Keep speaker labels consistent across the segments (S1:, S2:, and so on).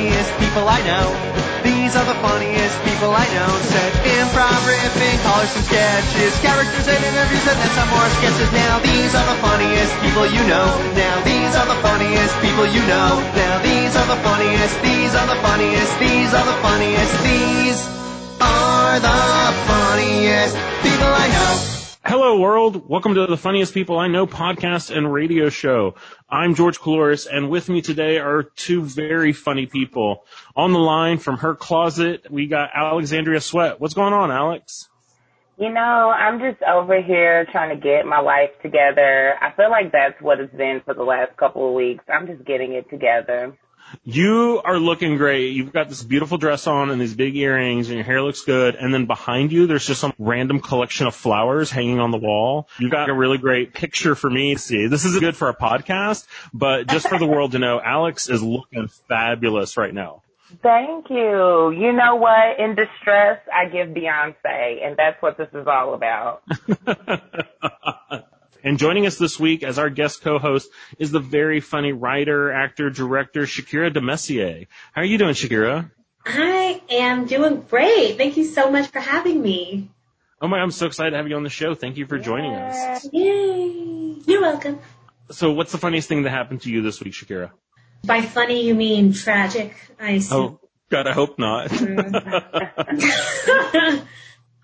S1: funniest people I know. These are the funniest people I know. Said improv, riffing, callers some sketches, characters and interviews, and then some more sketches. Now these are the funniest people you know. Now these are the funniest people you know. Now these are the funniest. These are the funniest. These are the funniest. These are the funniest people I know.
S2: Hello world, welcome to the Funniest People I Know podcast and radio show. I'm George Coulouris and with me today are two very funny people. On the line from her closet, we got Alexandria Sweat. What's going on, Alex?
S3: You know, I'm just over here trying to get my life together. I feel like that's what it's been for the last couple of weeks. I'm just getting it together.
S2: You are looking great. You've got this beautiful dress on and these big earrings and your hair looks good. And then behind you, there's just some random collection of flowers hanging on the wall. You've got a really great picture for me to see. This isn't good for a podcast, but just for the world to know, Alex is looking fabulous right now.
S3: Thank you. You know what? In distress, I give Beyonce, and that's what this is all about.
S2: And joining us this week as our guest co-host is the very funny writer, actor, director, Shakirah DeMesier. How are you doing, Shakirah?
S4: I am doing great. Thank you so much for having me.
S2: Oh my, I'm so excited to have you on the show. Thank you for joining us.
S4: Yay. You're welcome.
S2: So what's the funniest thing that happened to you this week, Shakirah?
S4: By funny, you mean tragic, I oh, assume.
S2: Oh, God, I hope not.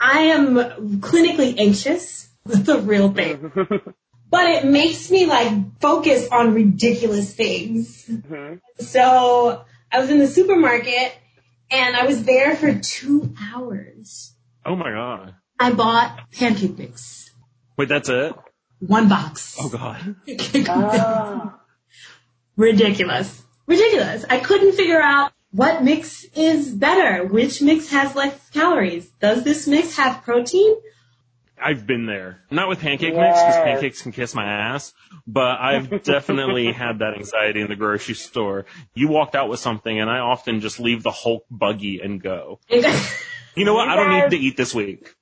S4: I am clinically anxious. The real thing. but it makes me like focus on ridiculous things.
S3: Mhm.
S4: So I was in the supermarket and I was there for two hours.
S2: oh my God.
S4: I bought pancake mix.
S2: Wait, that's it?
S4: One box.
S2: Oh God.
S3: Oh.
S4: Ridiculous. Ridiculous. I couldn't figure out what mix is better. Which mix has less calories? Does this mix have protein?
S2: I've been there. Not with pancake mix, because pancakes can kiss my ass, but I've definitely had that anxiety in the grocery store. You walked out with something and I often just leave the Hulk buggy and go. You know what?
S3: You
S2: I don't need to eat this week.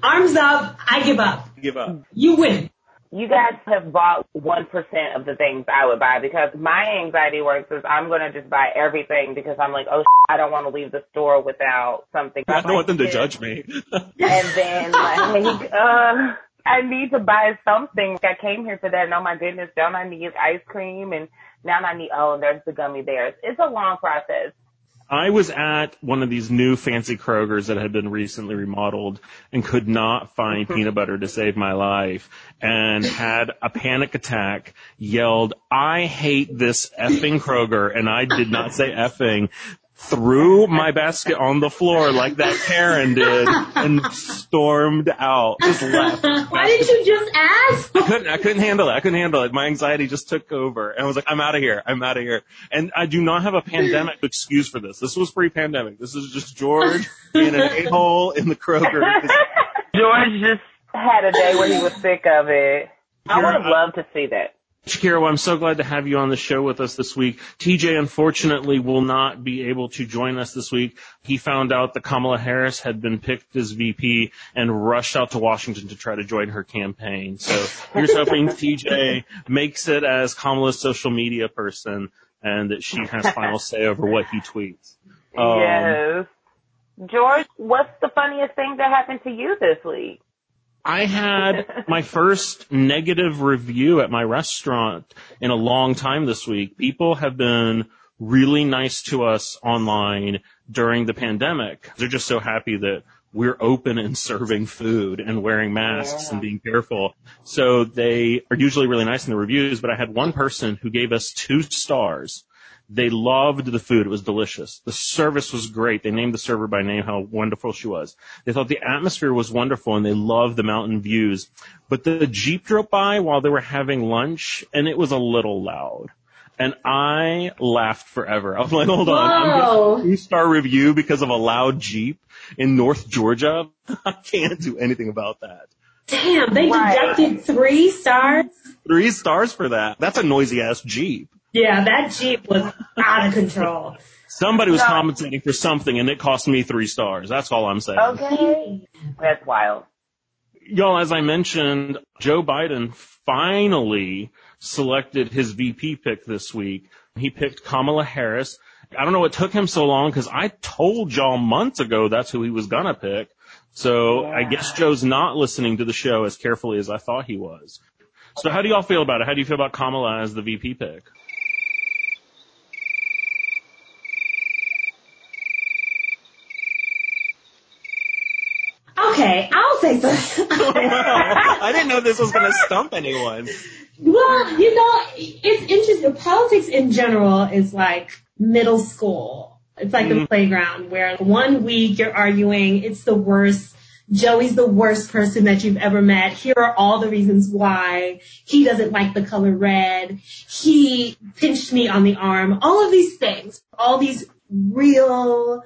S4: Arms up. I give up.
S2: Give up.
S4: You win.
S3: You guys have bought 1% of the things I would buy because my anxiety works is I'm going to just buy everything because I'm like, oh, I don't want to leave the store without something.
S2: I don't want them to judge me.
S3: And then like, uh, I need to buy something. I came here for that and oh my goodness, don't I need ice cream? And now I need, oh, there's the gummy bears. It's a long process.
S2: I was at one of these new fancy Krogers that had been recently remodeled and could not find mm-hmm. peanut butter to save my life and had a panic attack, yelled, I hate this effing Kroger and I did not say effing, threw my basket on the floor like that Karen did and stormed out. Just left.
S4: Why didn't you just ask?
S2: I couldn't, I couldn't handle it. I couldn't handle it. My anxiety just took over and I was like, I'm out of here. I'm out of here. And I do not have a pandemic excuse for this. This was pre-pandemic. This is just George being an a-hole in the Kroger.
S3: George just had a day where he was sick of it. I would have loved to see that.
S2: Shakirah, well, I'm so glad to have you on the show with us this week. TJ unfortunately will not be able to join us this week. He found out that Kamala Harris had been picked as VP and rushed out to Washington to try to join her campaign. So here's hoping TJ makes it as Kamala's social media person and that she has final say over what he tweets. Um,
S3: yes. George, what's the funniest thing that happened to you this week?
S2: I had my first negative review at my restaurant in a long time this week. People have been really nice to us online during the pandemic. They're just so happy that we're open and serving food and wearing masks
S3: Yeah.
S2: and being careful. So they are usually really nice in the reviews, but I had one person who gave us two stars. They loved the food. It was delicious. The service was great. They named the server by name how wonderful she was. They thought the atmosphere was wonderful and they loved the mountain views. But the Jeep drove by while they were having lunch and it was a little loud. And I laughed forever. I was like, hold on. I'm
S4: Whoa.
S2: getting a two star review because of a loud Jeep in North Georgia. I can't do anything about that.
S4: Damn, they
S3: Right.
S4: deducted three stars?
S2: Three stars for that. That's a noisy ass Jeep.
S4: Yeah, that Jeep was out of control.
S2: Somebody was
S3: No.
S2: compensating for something and it cost me three stars. That's all I'm saying.
S3: Okay. That's wild.
S2: Y'all, as I mentioned, Joe Biden finally selected his VP pick this week. He picked Kamala Harris I don't know what took him so long because I told y'all months ago that's who he was gonna pick. So I guess Joe's not listening to the show as carefully as I thought he was. So how do y'all feel about it? How do you feel about Kamala as the VP pick?
S4: Okay, I'll.
S2: I didn't know this was going to stump anyone.
S4: Well, you know, it's interesting. Politics in general is like middle school. It's like the mm-hmm. playground where one week you're arguing, it's the worst. Joey's the worst person that you've ever met. Here are all the reasons why. He doesn't like the color red. He pinched me on the arm. All of these things, all these real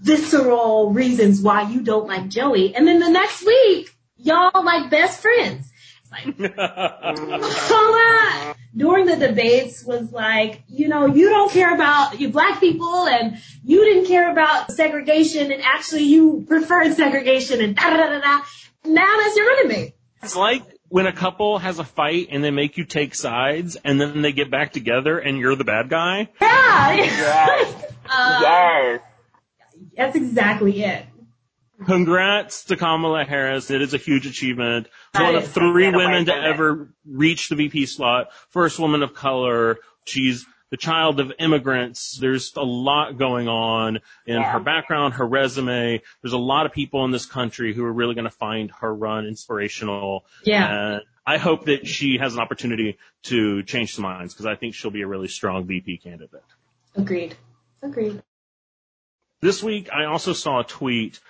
S4: visceral reasons why you don't like Joey. And then the next week, y'all like best friends. It's like, Paula during the debates was like, you know, you don't care about you black people and you didn't care about segregation and actually you preferred segregation and da da da da da. Now that's your enemy.
S2: It's like when a couple has a fight and they make you take sides and then they get back together and you're the bad guy.
S4: Yeah.
S3: Yes.
S4: Uh,
S3: yes.
S4: That's exactly it.
S2: Congrats to Kamala Harris. It is a huge achievement. She's one of three women to ever reach the VP slot. First woman of color. She's the child of immigrants. There's a lot going on in
S3: Yeah.
S2: her background, her resume. There's a lot of people in this country who are really going to find her run inspirational.
S4: Yeah.
S2: And I hope that she has an opportunity to change some minds because I think she'll be a really strong VP candidate.
S4: Agreed. Agreed.
S2: This week, I also saw a tweet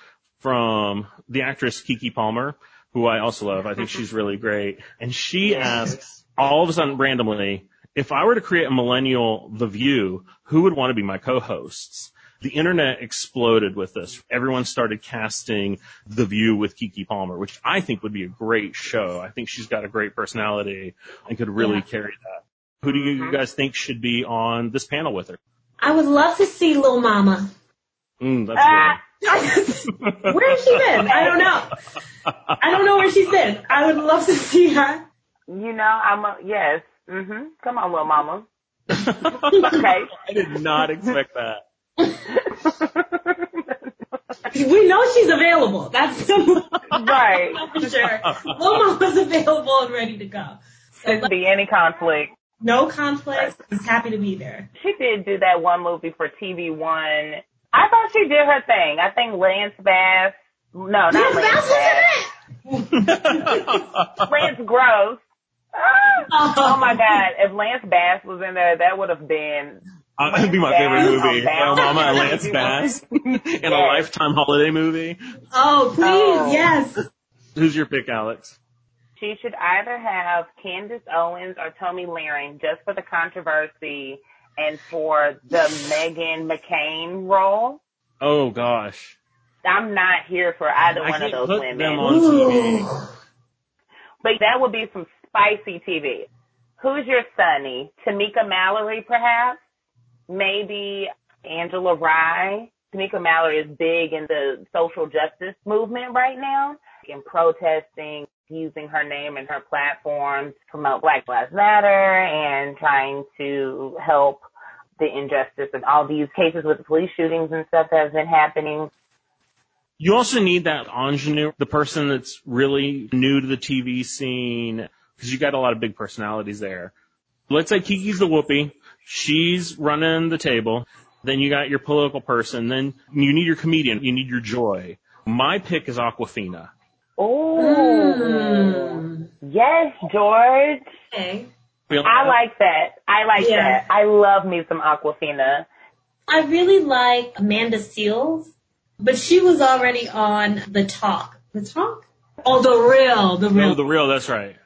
S2: from the actress Keke Palmer, who I also love. I think she's really great. And she asks, all of a sudden, randomly, if I were to create a millennial The View, who would want to be my co-hosts? The internet exploded with this. Everyone started casting The View with Keke Palmer, which I think would be a great show. I think she's got a great personality and could really
S4: Yeah.
S2: carry that. Who do you mm-hmm. guys think should be on this panel with her?
S4: I would love to see Lil Mama.
S2: Mm, that's
S3: Ah,
S2: good.
S4: where has she been? I don't know. I don't know where she's been. I would love to see her.
S3: you know, I'm a, yes. Mhm. Come on, little mama. Okay.
S2: I did not expect that.
S4: We know she's available. That's
S3: right.
S4: for sure. Lil Mama's available and ready to go. So
S3: Shouldn't be any conflict.
S4: no conflict. He's happy to be there.
S3: She did do that one movie for TV One. I thought she did her thing. I think Lance Bass. No, not
S4: Yes,
S3: Lance
S4: that's
S3: Bass. Lance Gross. Ah! Oh my God! If Lance Bass was in there, that would have been
S2: Uh, That'd be my
S3: Bass
S2: favorite movie.
S3: on Bound.
S2: Well, Mama and Lance Bass in a lifetime holiday movie.
S4: Oh, please,
S3: Oh.
S4: yes.
S2: Who's your pick, Alex?
S3: She should either have Candace Owens or Tomi Lahren just for the controversy and for the Meghan McCain role.
S2: Oh gosh.
S3: I'm not here for either
S2: I
S3: one of those
S2: put
S3: women.
S2: them on TV.
S3: But that would be some spicy TV. Who's your Sonny? Tamika Mallory, perhaps? Maybe Angela Rye? Tamika Mallory is big in the social justice movement right now, in protesting, using her name and her platform to promote Black Lives Matter and trying to help the injustice and all these cases with the police shootings and stuff that has been happening.
S2: You also need that ingenue, the person that's really new to the TV scene, because you got a lot of big personalities there. Let's say Keke's the whoopee. She's running the table. Then you got your political person. Then you need your comedian. You need your joy. My pick is Awkwafina.
S3: Oh,
S4: Mm.
S3: yes, George.
S4: Okay.
S2: Feel
S3: I like that. I like
S4: Yeah.
S3: that. I love me some Awkwafina.
S4: I really like Amanda Seales, but she was already on The Talk. The Talk? Oh, The Real. The Real.
S2: Oh, the real, that's right.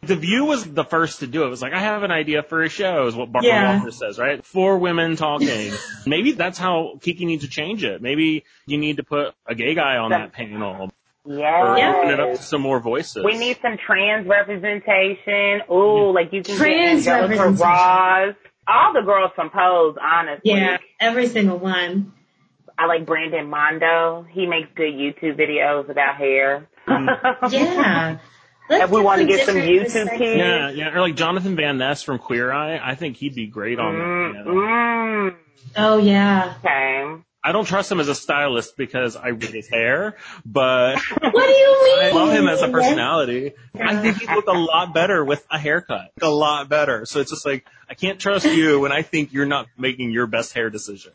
S2: The View was the first to do it. It was like, I have an idea for a show, is what Barbara
S4: Yeah.
S2: Walters says, right? Four women talking. Maybe that's how Keke needs to change it. Maybe you need to put a gay guy on that panel. Or
S3: Yes.
S2: open it up to some more voices.
S3: We need some trans representation. Ooh, like you can
S4: Trans
S3: get Angelica
S4: representation.
S3: Ross. All the girls from Pose, honestly.
S4: Yeah, every single one.
S3: I like Brandon Mondo. He makes good YouTube videos about hair.
S4: Yeah. Let's
S3: If we wanna get some YouTube
S4: perspectives.
S3: kids.
S2: Yeah, yeah, or like Jonathan Van Ness from Queer Eye. I think he'd be great on that.
S3: Mm,
S2: panel.
S3: mm.
S4: Oh yeah.
S3: Okay.
S2: I don't trust him as a stylist because I read his hair, but
S4: What do you mean?
S2: I love him as a personality. I think he'd look a lot better with a haircut. A lot better. So it's just like, I can't trust you when I think you're not making your best hair decision.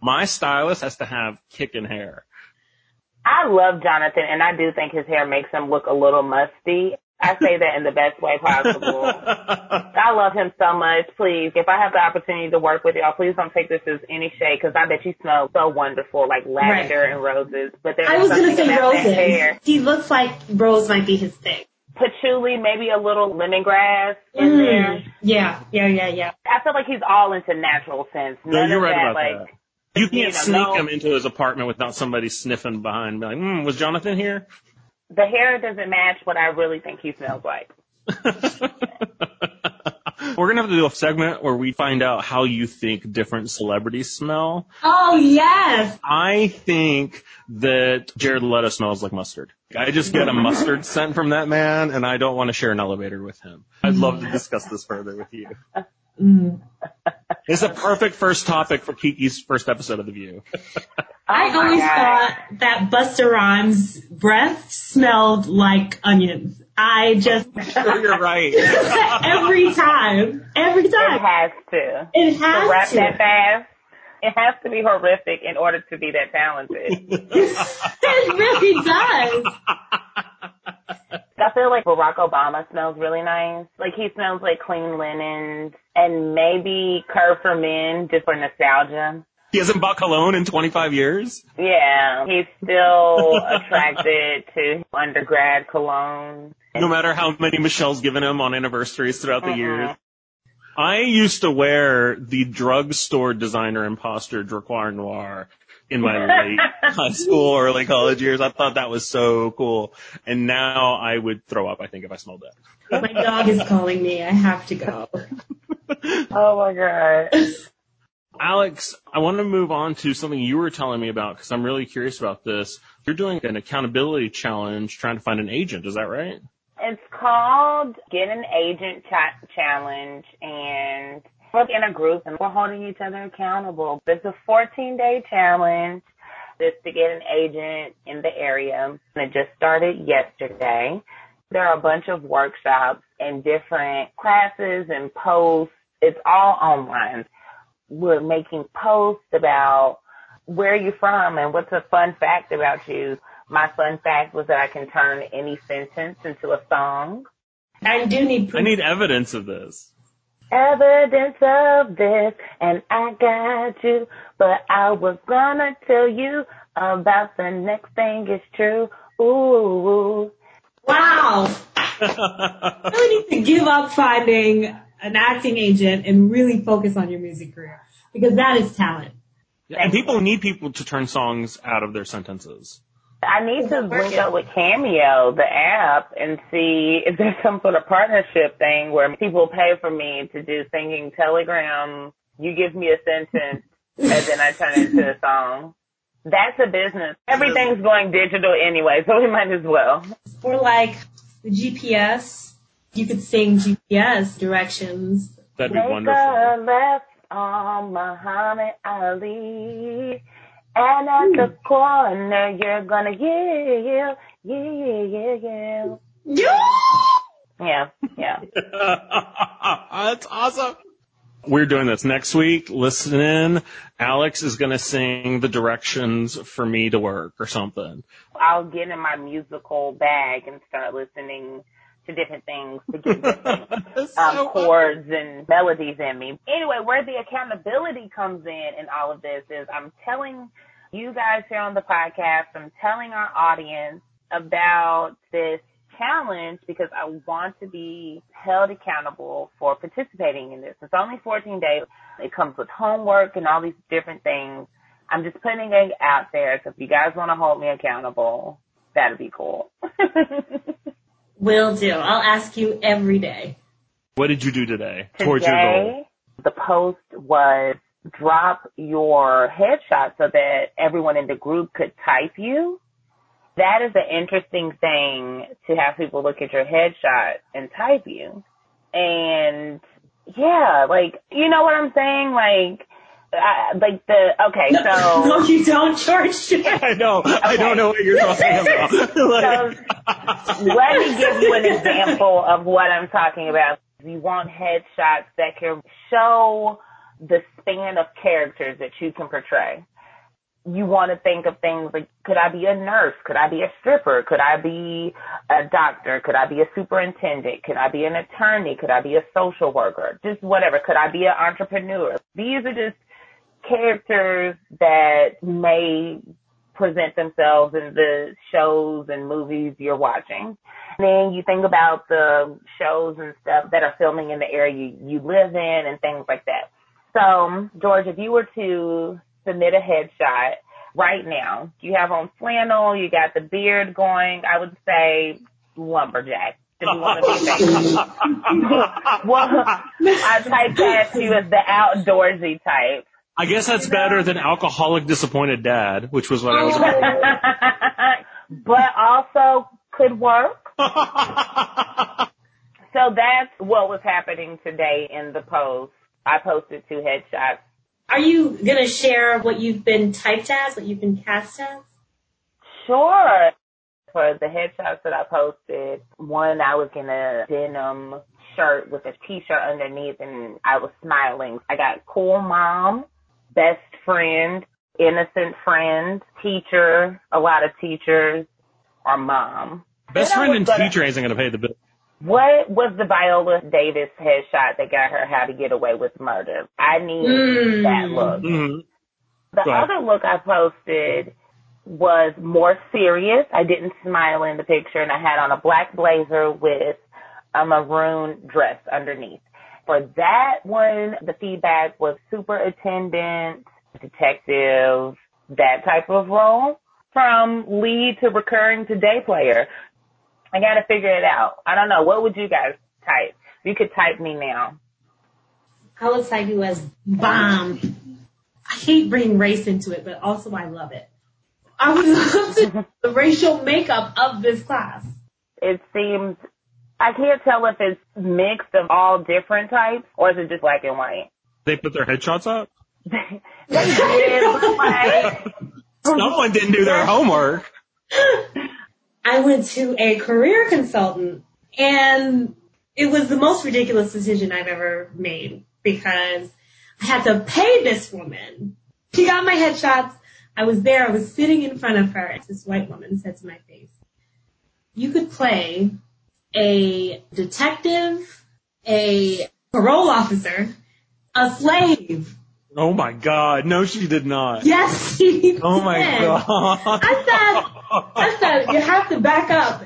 S2: My stylist has to have kicking hair.
S3: I love Jonathan, and I do think his hair makes him look a little musty. I say that in the best way possible. I love him so much. Please, if I have the opportunity to work with y'all, please don't take this as any shade because I bet you smell so wonderful, like lavender
S4: Right.
S3: and roses. But there's
S4: I was gonna say
S3: about hair.
S4: roses. He looks like rose might be his thing.
S3: Patchouli, maybe a little lemongrass in
S4: Mm.
S3: there.
S4: Yeah, yeah, yeah, yeah.
S3: I feel like he's all into natural scents.
S2: No, you're right
S3: that,
S2: about
S3: like,
S2: that. You
S3: you
S2: can't
S3: know,
S2: sneak
S3: no-
S2: him into his apartment without somebody sniffing behind, be like, hmm, was Jonathan here?
S3: the hair doesn't match what I really think he smells like.
S2: We're gonna have to do a segment where we find out how you think different celebrities smell.
S4: Oh yes.
S2: I think that Jared Leto smells like mustard. I just get a mustard scent from that man, and I don't want to share an elevator with him. I'd love to discuss this further with you. It's a perfect first topic for Keke's first episode of The View.
S4: I
S3: Oh
S4: always thought that Busta Rhymes' breath smelled like onions. I just
S2: Sure, you're right.
S4: every time, every time.
S3: It has to.
S4: It
S3: To rap
S4: has
S3: that
S4: to.
S3: fast, it has to be horrific in order to be that talented.
S4: it really does.
S3: I feel like Barack Obama smells really nice. Like he smells like clean linens and maybe Curve for Men just for nostalgia.
S2: He hasn't bought cologne in 25 years.
S3: Yeah, he's still attracted to undergrad cologne.
S2: No matter how many Michelle's given him on anniversaries throughout the
S3: Mhm.
S2: years. I used to wear the drugstore designer imposter Drakkar Noir in my late high school, early college years. I thought that was so cool. And now I would throw up, I think, if I smelled that.
S4: My dog is calling me. I have to go.
S3: Oh my god.
S2: Alex, I want to move on to something you were telling me about because I'm really curious about this. You're doing an accountability challenge trying to find an agent. Is that right?
S3: It's called Get an Agent Cha- Challenge, and we're in a group and we're holding each other accountable. It's a 14 day challenge. It's to get an agent in the area. And it just started yesterday. There are a bunch of workshops and different classes and posts. It's all online. We're making posts about where you're from and what's a fun fact about you. My fun fact was that I can turn any sentence into a song.
S4: I do need
S2: I need evidence of this.
S3: Evidence of this, and I got you, but I was gonna tell you about the next thing is true. Ooh,
S4: Wow. I really need to give up finding an acting agent and really focus on your music career because that is talent.
S2: and people need people to turn songs out of their sentences.
S3: I need to link up with Cameo, the app, and see if there's some sort of partnership thing where people pay for me to do singing telegram. You give me a sentence, and then I turn it into a song. That's a business. Everything's going digital anyway, so we might as well.
S4: Or like the GPS, you could sing GPS directions.
S2: That'd be
S3: Make
S2: wonderful.
S3: a left on Muhammad Ali. And at the hmm. corner, you're gonna yeah, yeah, yeah, yeah, yeah. Yeah, yeah.
S2: That's awesome. We're doing this next week. Listen in. Alex is going to sing the directions for me to work or something.
S3: I'll get in my musical bag and start listening to different things to get different um, chords and melodies in me. Anyway, where the accountability comes in in all of this is I'm telling you guys here on the podcast, I'm telling our audience about this challenge because I want to be held accountable for participating in this. It's only 14 days. It comes with homework and all these different things. I'm just putting it out there. So if you guys want to hold me accountable, that'd be cool.
S4: Will do. I'll ask you every day.
S2: What did you do today towards your goal?
S3: Today, the post was drop your headshot so that everyone in the group could type you. That is an interesting thing to have people look at your headshot and type you. And yeah, like, you know what I'm saying? Like, I, like the okay,
S4: No,
S3: so
S4: no, you don't, George.
S2: I know. I don't know what you're talking about. Like-
S3: So let me give you an example of what I'm talking about. You want headshots that can show the span of characters that you can portray. You want to think of things like, could I be a nurse? Could I be a stripper? Could I be a doctor? Could I be a superintendent? Could I be an attorney? Could I be a social worker? Just whatever. Could I be an entrepreneur? These are just characters that may present themselves in the shows and movies you're watching. And Then you think about the shows and stuff that are filming in the area you, you live in and things like that. So, um, George, if you were to submit a headshot right now, you have on flannel, you got the beard going, I would say lumberjack. If you want to be well, I typecast you as the outdoorsy type.
S2: I guess that's better than alcoholic disappointed dad, which was what I was.
S3: but also could work. So that's what was happening today in the post. I posted two headshots.
S4: Are you gonna share what you've been typed as, what you've been cast as?
S3: Sure. For the headshots that I posted, one I was in a denim shirt with a t-shirt underneath and I was smiling. I got cool mom, best friend, innocent friend, teacher, a lot of teachers, or mom.
S2: Best
S3: Then
S2: friend and
S3: gonna-
S2: teacher isn't going to pay the bill.
S3: What was the Viola Davis headshot that got her how to get away with murder? I need
S4: Mm.
S3: that look.
S2: hmm
S3: The
S2: Go
S3: other look I posted was more serious. I didn't smile in the picture and I had on a black blazer with a maroon dress underneath. For that one, the feedback was superintendent, detective, that type of role. From lead to recurring to day player. I gotta figure it out. I don't know. What would you guys type? You could type me now.
S4: I would type you as bomb. I hate bringing race into it, but also I love it. I would love to the racial makeup of this class.
S3: it seems I can't tell if it's mixed of all different types or is it just black and white.
S2: They put their headshots up.
S3: they did, but like,
S2: Someone didn't do their homework.
S4: I went to a career consultant and it was the most ridiculous decision I've ever made because I had to pay this woman. She got my headshots. I was there. I was sitting in front of her. This white woman said to my face, you could play a detective, a parole officer, a slave.
S2: Oh my god. No, she did not.
S4: Yes, she
S2: Oh my god.
S4: I said, I said, you have to back up.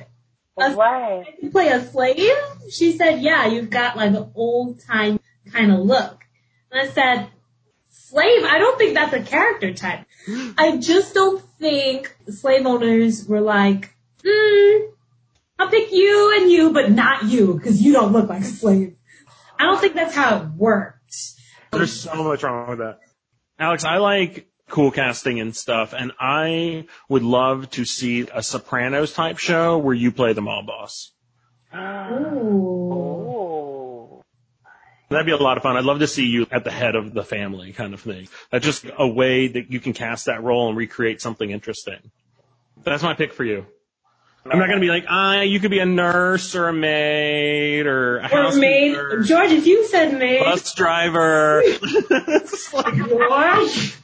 S3: what?
S4: You play a slave? She said, yeah, you've got like an old time kind of look. And I said, slave? I don't think that's a character type. I just don't think slave owners were like, hmm, I'll pick you and you, but not you, because you don't look like a slave. I don't think that's how it worked.
S2: There's so much wrong with that. Alex, I like cool casting and stuff, and I would love to see a Sopranos type show where you play the mall boss.
S4: Ooh.
S3: Ooh.
S2: That'd be a lot of fun. I'd love to see you at the head of the family kind of thing. That's just a way that you can cast that role and recreate something interesting. That's my pick for you. I'm not gonna be like, ah, you could be a nurse or a maid or a
S4: Or maid. George, if you said maid,
S2: bus driver. It's like-
S4: George,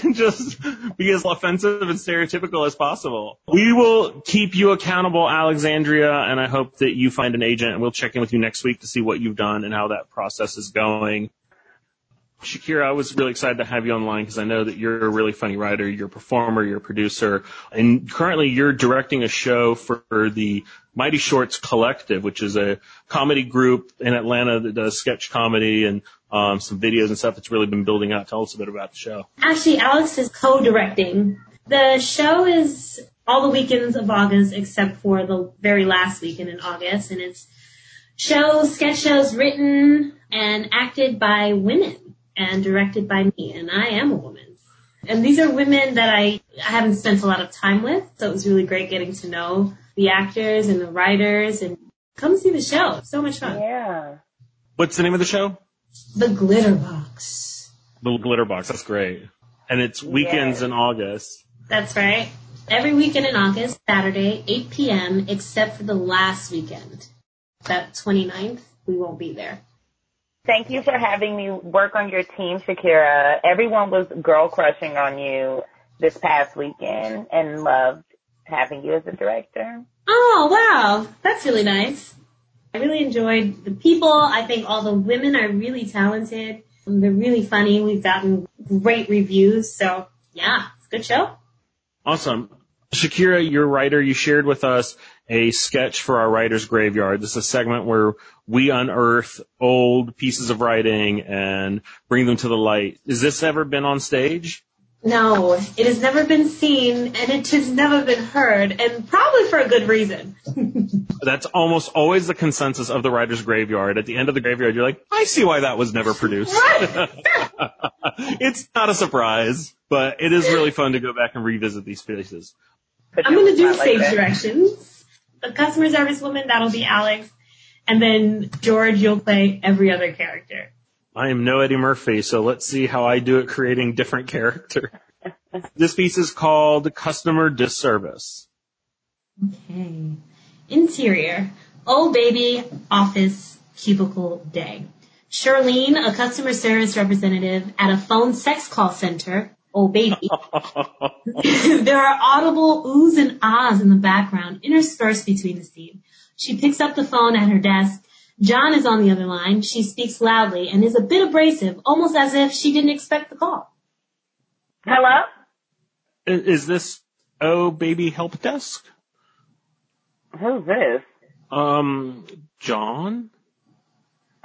S2: just be as offensive and stereotypical as possible. We will keep you accountable, Alexandria, and I hope that you find an agent and we'll check in with you next week to see what you've done and how that process is going. Shakirah, I was really excited to have you online because I know that you're a really funny writer, you're a performer, you're a producer, and currently you're directing a show for the Mighty Shorts Collective, which is a comedy group in Atlanta that does sketch comedy and um, some videos and stuff that's really been building out. Tell us a bit about the show.
S4: Actually, Alex is co-directing. The show is all the weekends of August except for the very last weekend in August, and it's shows, sketch shows written and acted by women and directed by me, and I am a woman. And these are women that I, I haven't spent a lot of time with, so it was really great getting to know the actors and the writers, and come see the show. So much fun.
S3: Yeah.
S2: What's the name of the show?
S4: The Glitter Box.
S2: The glitter box. That's great. And it's weekends
S3: Yeah.
S2: in August.
S4: That's right. Every weekend in August, Saturday, 8 p.m., except for the last weekend. That 29th, we won't be there.
S3: Thank you for having me work on your team, Shakirah. Everyone was girl crushing on you this past weekend and loved having you as a director.
S4: Oh, wow. That's really nice. I really enjoyed the people. I think all the women are really talented. They're really funny. We've gotten great reviews. So, yeah, it's a good show.
S2: Awesome. Shakirah, your writer, you shared with us a sketch for our writer's graveyard. This is a segment where we unearth old pieces of writing and bring them to the light. Has this ever been on stage?
S4: No, it has never been seen and it has never been heard and probably for a good reason.
S2: That's almost always the consensus of the writer's graveyard. At the end of the graveyard, you're like, I see why that was never produced. it's not a surprise, but it is really fun to go back and revisit these pieces.
S4: I'm going to do stage
S3: like that.
S4: directions. The customer service woman, that'll be Alex. And then George, you'll play every other character.
S2: I am no Eddie Murphy, so let's see how I do at creating different character. this piece is called Customer Disservice.
S4: Okay. Interior. Oh baby, office, cubicle day. Charlene, a customer service representative at a phone sex call center. Oh baby. there are audible oohs and ahs in the background, interspersed between the scene. She picks up the phone at her desk. John is on the other line. She speaks loudly and is a bit abrasive, almost as if she didn't expect the call.
S3: Hello?
S2: Is this Oh Baby Help Desk?
S3: Who's this?
S2: Um, John?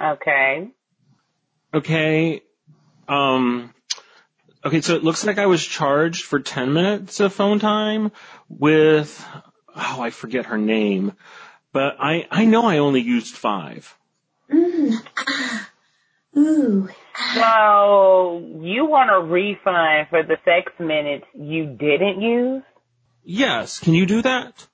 S3: Okay.
S2: Okay. Um, okay, so it looks like I was charged for 10 minutes of phone time with, oh, I forget her name, but I, I know I only used five.
S4: Mm, ah, ooh.
S3: So you want a refund for the sex minutes you didn't use?
S2: Yes, can you do that?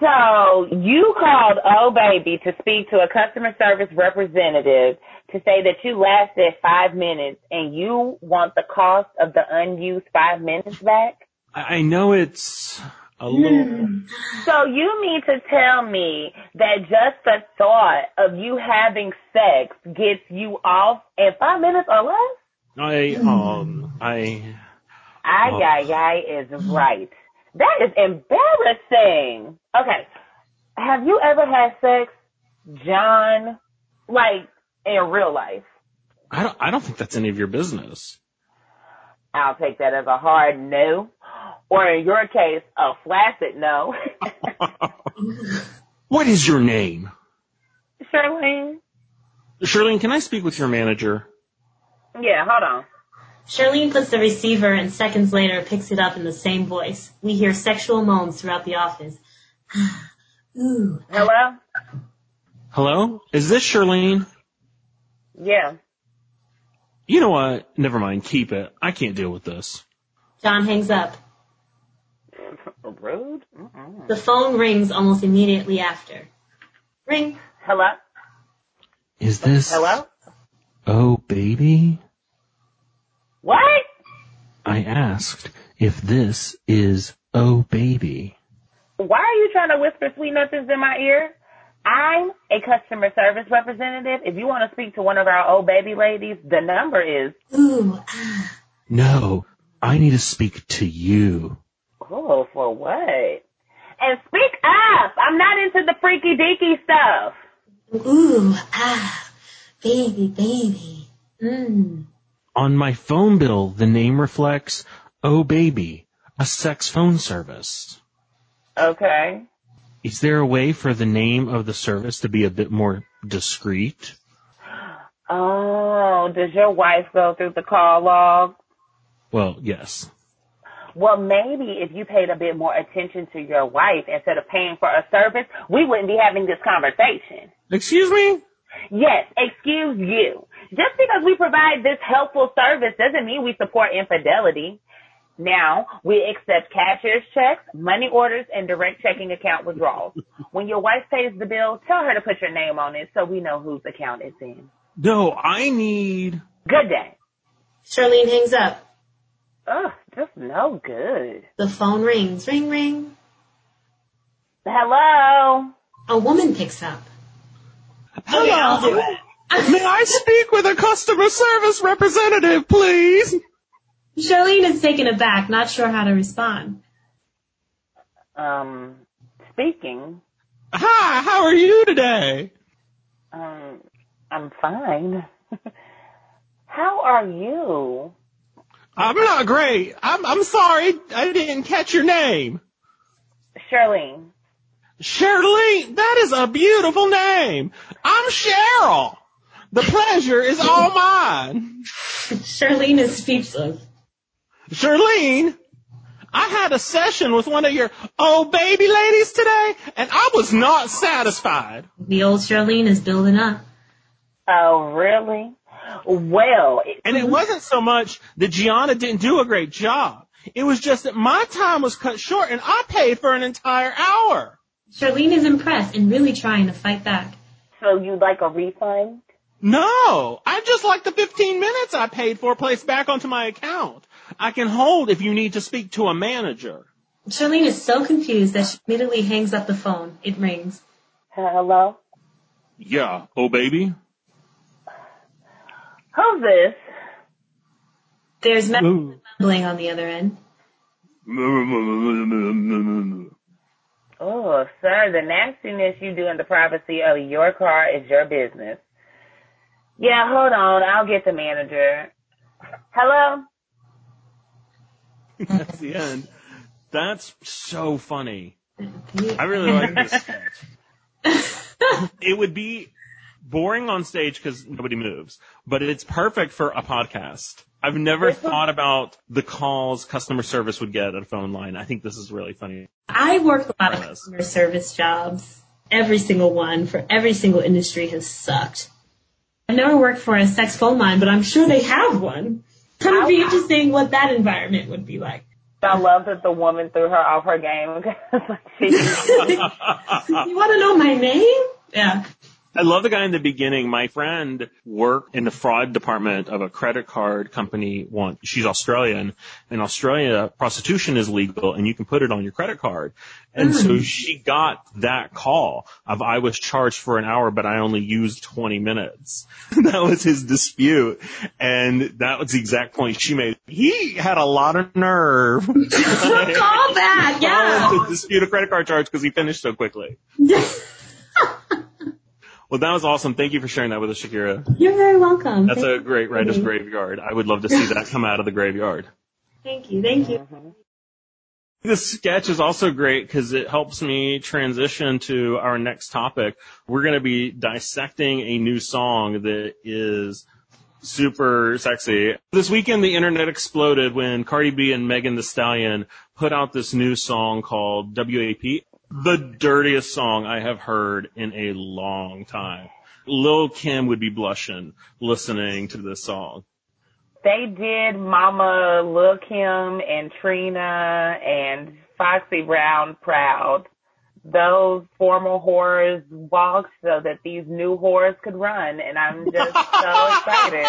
S3: So you called Oh Baby to speak to a customer service representative to say that you lasted five minutes and you want the cost of the unused five minutes back?
S2: I, I know it's a hmm. little,
S3: So you mean to tell me that just the thought of you having sex gets you off in five minutes or less?
S2: I, hmm. um, I,
S3: Ay,
S2: Oh.
S3: ay, ay is right. That is embarrassing. Okay. Have you ever had sex, John, like in real life?
S2: I don't, I don't think that's any of your business.
S3: I'll take that as a hard no. Or in your case, a flaccid no.
S2: What is your name?
S3: Charlene?
S2: Charlene, can I speak with your manager?
S3: Yeah, hold on.
S4: Charlene puts the receiver and seconds later picks it up in the same voice. We hear sexual moans throughout the office. Ooh.
S3: Hello?
S2: Hello? Is this Charlene?
S3: Yeah.
S2: You know what? Never mind. Keep it. I can't deal with this.
S4: John hangs up.
S3: Rude? Mm-mm.
S4: The phone rings almost immediately after. Ring.
S3: Hello?
S2: Is this?
S3: Hello?
S2: Oh, baby?
S3: What?
S2: I asked if this is Oh, baby.
S3: Why are you trying to whisper sweet nothings in my ear? I'm a customer service representative. If you want to speak to one of our old baby ladies, the number is,
S4: Ooh. Ah.
S2: No, I need to speak to you.
S3: oh, for what? And speak up. I'm not into the freaky deaky stuff.
S4: Ooh. Ah. Baby, baby. Mmm.
S2: On my phone bill, the name reflects Oh, baby, a sex phone service.
S3: Okay.
S2: Is there a way for the name of the service to be a bit more discreet?
S3: Oh, does your wife go through the call log?
S2: Well, yes.
S3: Well, maybe if you paid a bit more attention to your wife instead of paying for a service, we wouldn't be having this conversation.
S2: Excuse me?
S3: Yes, excuse you. Just because we provide this helpful service doesn't mean we support infidelity. Now, we accept cashier's checks, money orders, and direct checking account withdrawals. When your wife pays the bill, tell her to put your name on it so we know whose account it's in.
S2: No, I need.
S3: Good day.
S4: Charlene hangs up.
S3: Ugh, just no good.
S4: The phone rings. Ring, ring.
S3: Hello.
S4: A woman picks up.
S2: Hello.
S4: I'll do it.
S2: May I speak with a customer service representative, please?
S4: Charlene is taken aback, not sure how to respond.
S3: Um, speaking.
S2: Hi, how are you today?
S3: Um, I'm fine. How are you?
S2: I'm not great. I'm I'm sorry, I didn't catch your name.
S3: Charlene.
S2: Charlene, that is a beautiful name. I'm Cheryl. The pleasure is all mine.
S4: Charlene is speechless.
S2: Charlene, I had a session with one of your old baby ladies today, and I was not satisfied.
S4: The old Charlene is building up.
S3: Oh, really? Well, it-
S2: And it wasn't so much that Gianna didn't do a great job. It was just that my time was cut short and I paid for an entire hour.
S4: Charlene is impressed and really trying to fight back.
S3: so you'd like a refund?
S2: No, I just like the 15 minutes I paid for placed back onto my account. I can hold if you need to speak to a manager.
S4: Charlene is so confused that she immediately hangs up the phone. It rings.
S3: Hello?
S2: Yeah, oh baby.
S3: Who's this?
S4: There's Matt mumbling on the other end.
S3: Oh, sir, the nastiness you do in the privacy of your car is your business. Yeah, hold on. I'll get the manager. Hello?
S2: That's the end. That's so funny. I really like this sketch. it would be boring on stage because nobody moves, but it's perfect for a podcast. I've never thought about the calls customer service would get at a phone line. I think this is really funny.
S4: I worked a lot of customer service jobs. Every single one for every single industry has sucked. I've never worked for a sex phone line, but I'm sure they have one. Kind of be interesting what that environment would be like.
S3: I love that the woman threw her off her game because she
S4: You want to know my name? Yeah.
S2: I love the guy in the beginning. My friend worked in the fraud department of a credit card company once. She's Australian. In Australia, prostitution is legal and you can put it on your credit card. And so hmm. she got that call of I was charged for an hour, but I only used 20 minutes. that was his dispute. And that was the exact point she made. He had a lot of nerve.
S4: Call that, yeah.
S2: to dispute a credit card charge because he finished so quickly. Well, that was awesome. Thank you for sharing that with us, Shakirah.
S4: You're very welcome.
S2: That's
S4: thank,
S2: a great writer's graveyard. I would love to see that come out of the graveyard.
S4: thank you. Thank you.
S2: This sketch is also great because it helps me transition to our next topic. We're going to be dissecting a new song that is super sexy. This weekend, the internet exploded when Cardi B and Megan Thee Stallion put out this new song called WAP. The dirtiest song I have heard in a long time. Lil Kim would be blushing listening to this song.
S3: they did Mama Lil Kim and Trina and Foxy Brown proud. Those former whores walked so that these new whores could run, and I'm just so excited.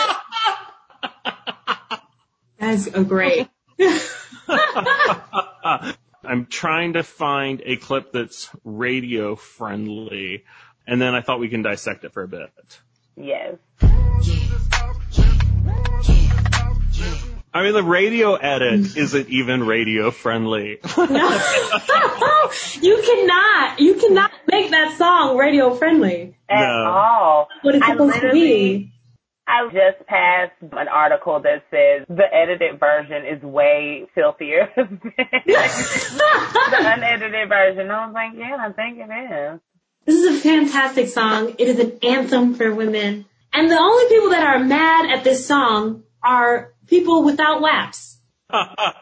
S4: That's a great.
S2: I'm trying to find a clip that's radio friendly, and then I thought we can dissect it for a bit.
S3: Yes.
S2: I mean, the radio edit isn't even radio friendly.
S4: you cannot, you cannot make that song radio friendly.
S3: At
S2: No.
S3: all.
S4: What it's supposed to be.
S3: I just passed an article that says the edited version is way filthier than the unedited version. I was like, yeah, I think it is.
S4: This is a fantastic song. It is an anthem for women. And the only people that are mad at this song are people without laps.
S2: that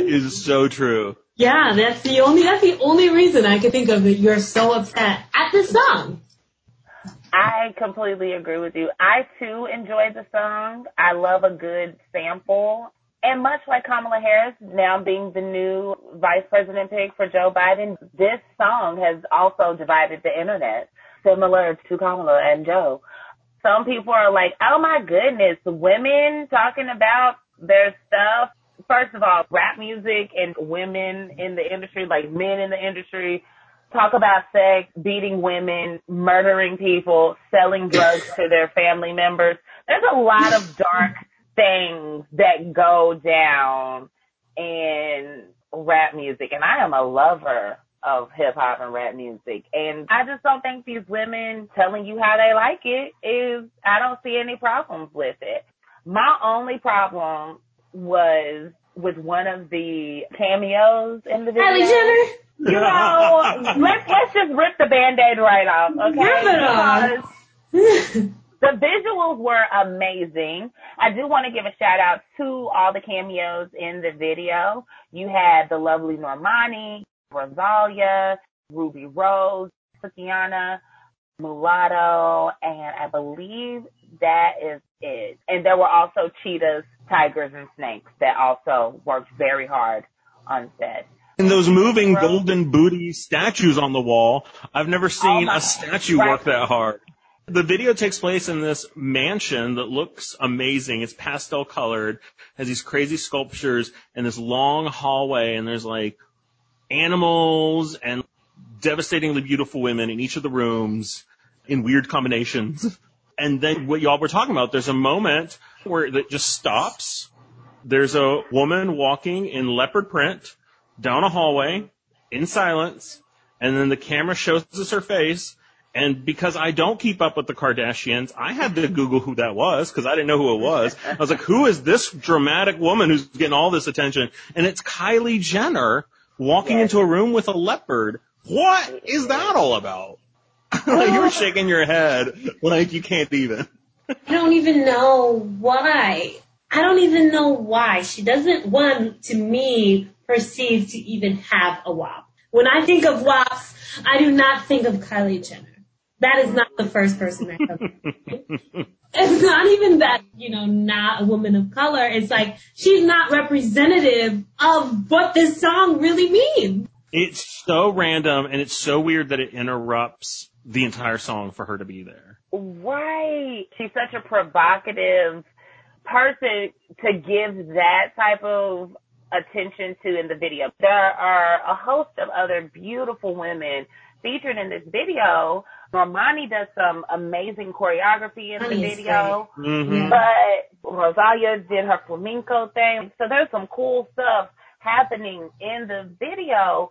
S2: is so true.
S4: Yeah, that's the only that's the only reason I can think of that you're so upset at this song.
S3: I completely agree with you. I too enjoy the song. I love a good sample. And much like Kamala Harris now being the new vice president pick for Joe Biden, this song has also divided the internet, similar to Kamala and Joe. some people are like, oh my goodness, women talking about their stuff. First of all, rap music and women in the industry, like men in the industry, talk about sex, beating women, murdering people, selling drugs to their family members. There's a lot of dark things that go down in rap music and I am a lover of hip hop and rap music. And I just don't think these women telling you how they like it is, I don't see any problems with it. My only problem was with one of the cameos in the video.
S4: Kylie Jenner.
S3: You know, let's, let's just rip the band-aid right off, okay?
S4: Rip it off.
S3: Because the visuals were amazing. I do want to give a shout out to all the cameos in the video. You had the lovely Normani, Rosalia, Ruby Rose, Sukihana, Mulatto, and I believe that is it. And there were also cheetahs, tigers, and snakes that also worked very hard on set.
S2: And those moving golden booty statues on the wall, I've never seen
S3: Oh
S2: a statue
S3: right.
S2: work that hard. The video takes place in this mansion that looks amazing. It's pastel colored, has these crazy sculptures and this long hallway and there's like animals and devastatingly beautiful women in each of the rooms in weird combinations. And then what y'all were talking about, there's a moment where it just stops. There's a woman walking in leopard print down a hallway in silence, and then the camera shows us her face. And because I don't keep up with the Kardashians, I had to Google who that was because I didn't know who it was. I was like, who is this dramatic woman who's getting all this attention? And it's Kylie Jenner walking
S3: Yes.
S2: into a room with a leopard. What is that all about? like you were shaking your head like you can't even.
S4: I don't even know why. I don't even know why. She doesn't want to me perceive to even have a WAP. When I think of WAPs, I do not think of Kylie Jenner. That is not the first person that comes. to mind. it's not even that, you know, not a woman of color. It's like she's not representative of what this song really means.
S2: It's so random and it's so weird that it interrupts the entire song for her to be there.
S3: Right. She's such a provocative person to give that type of attention to in the video. There are a host of other beautiful women featured in this video. Normani does some amazing choreography in the video.
S2: Mm-hmm.
S3: But Rosalia did her flamenco thing. So there's some cool stuff happening in the video.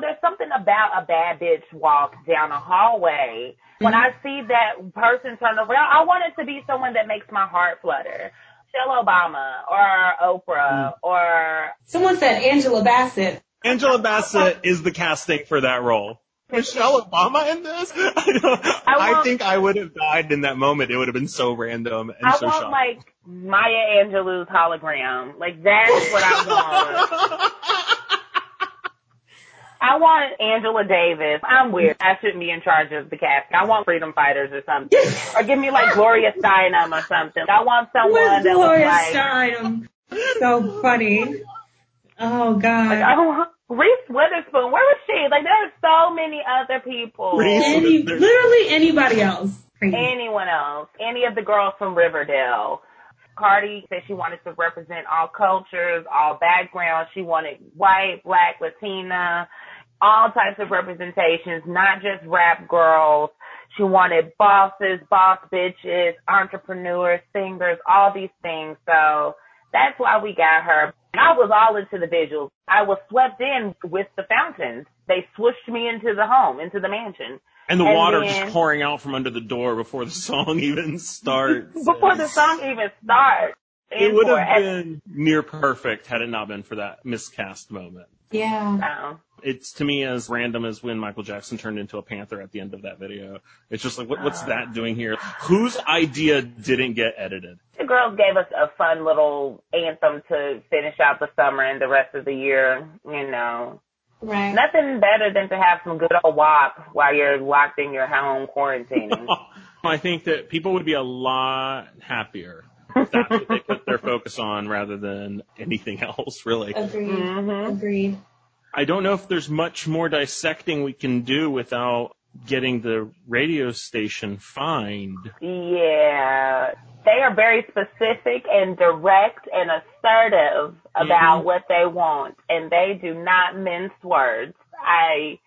S3: There's something about a bad bitch walk down a hallway. When mm-hmm. I see that person turn around, I want it to be someone that makes my heart flutter. Michelle Obama or Oprah mm-hmm. or
S4: Someone said Angela Bassett.
S2: Angela Bassett is the casting for that role. Michelle Obama in this? I, don't, I, think I would have died in that moment. It would have been so random and
S3: I
S2: so
S3: want
S2: shocking.
S3: like Maya Angelou's hologram. Like that's what I want. I want Angela Davis. I'm weird. I shouldn't be in charge of the casting. I want Freedom Fighters or something. or give me like Gloria Steinem or something. I want someone
S4: Where's
S3: that was
S4: Gloria
S3: like,
S4: Steinem? So funny. Oh God.
S3: like oh, I want Reese Witherspoon. Where was she? Like there are so many other people.
S4: Any, literally anybody else.
S3: Anyone else, any of the girls from Riverdale. Cardi said she wanted to represent all cultures, all backgrounds. She wanted white, black, Latina, all types of representations, not just rap girls. She wanted bosses, boss bitches, entrepreneurs, singers, all these things. So that's why we got her. And I was all into the visuals. I was swept in with the fountains. They swooshed me into the home, into the mansion.
S2: And the
S3: and
S2: water
S3: then-
S2: just pouring out from under the door before the song even starts.
S3: Before the song even starts.
S2: it
S3: in
S2: would have
S3: it.
S2: been near perfect had it not been for that miscast moment.
S4: Yeah.
S3: So,
S2: It's to me as random as when Michael Jackson turned into a panther at the end of that video. It's just like, what, what's uh. that doing here? Whose idea didn't get edited?
S3: the girls gave us a fun little anthem to finish out the summer and the rest of the year. You know,
S4: Right.
S3: nothing better than to have some good old WAP while you're locked in your home quarantining.
S2: I think that people would be a lot happier if that's what they put their focus on rather than anything else, really.
S4: Agreed.
S3: hmm
S4: Agreed.
S2: I don't know if there's much more dissecting we can do without getting the radio station fined.
S3: Yeah. They are very specific and direct and assertive about
S2: Mhm.
S3: what they want, and they do not mince words. I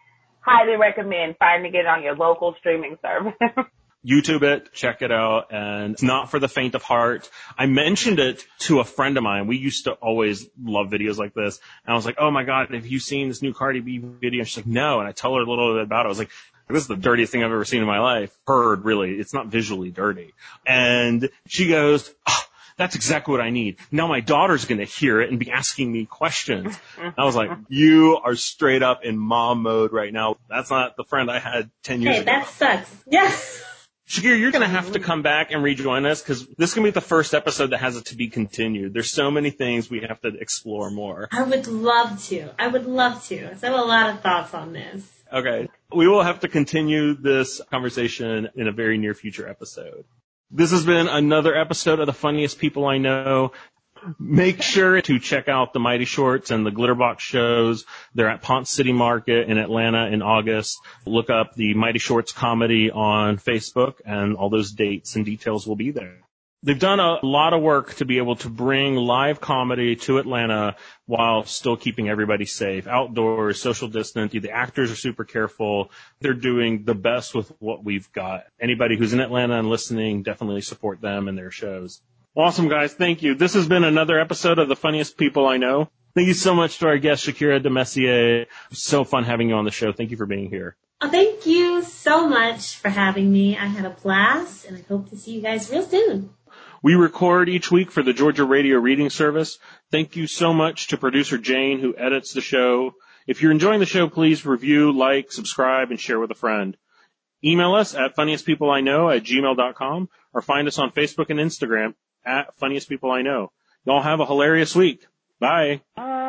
S3: highly recommend finding it on your local streaming service.
S2: YouTube it, check it out, and it's not for the faint of heart. I mentioned it to a friend of mine. We used to always love videos like this. And I was like, oh my god, have you seen this new Cardi B video? And she's like, no. And I tell her a little bit about it. I was like, this is the dirtiest thing I've ever seen in my life. Heard, really. It's not visually dirty. And she goes, oh, that's exactly what I need. Now my daughter's gonna hear it and be asking me questions. I was like, you are straight up in mom mode right now. That's not the friend I had 10 years
S4: Hey,
S2: ago.
S4: Hey, that sucks. Yes.
S2: Shakir, you're going to have to come back and rejoin us because this is going to be the first episode that has it to be continued. There's so many things we have to explore more.
S4: I would love to. I would love to. I have a lot of thoughts on this.
S2: Okay. We will have to continue this conversation in a very near future episode. This has been another episode of The Funniest People I Know. Make sure to check out the Mighty Shorts and the Glitter Box shows. They're at Ponce City Market in Atlanta in August. Look up the Mighty Shorts comedy on Facebook and all those dates and details will be there. They've done a lot of work to be able to bring live comedy to Atlanta while still keeping everybody safe. Outdoors, social distance. The actors are super careful. They're doing the best with what we've got. Anybody who's in Atlanta and listening, definitely support them and their shows. Awesome, guys. Thank you. This has been another episode of The Funniest People I Know. Thank you so much to our guest, Shakirah DeMesier. So fun having you on the show. Thank you for being here.
S4: Thank you so much for having me. I had a blast, and I hope to see you guys real soon.
S2: We record each week for the Georgia Radio Reading Service. Thank you so much to producer Jane who edits the show. If you're enjoying the show, please review, like, subscribe, and share with a friend. Email us at funniestpeopleiknow at gmail.com or find us on Facebook and Instagram at funniest people I know. Y'all have a hilarious week. Bye.
S3: Bye.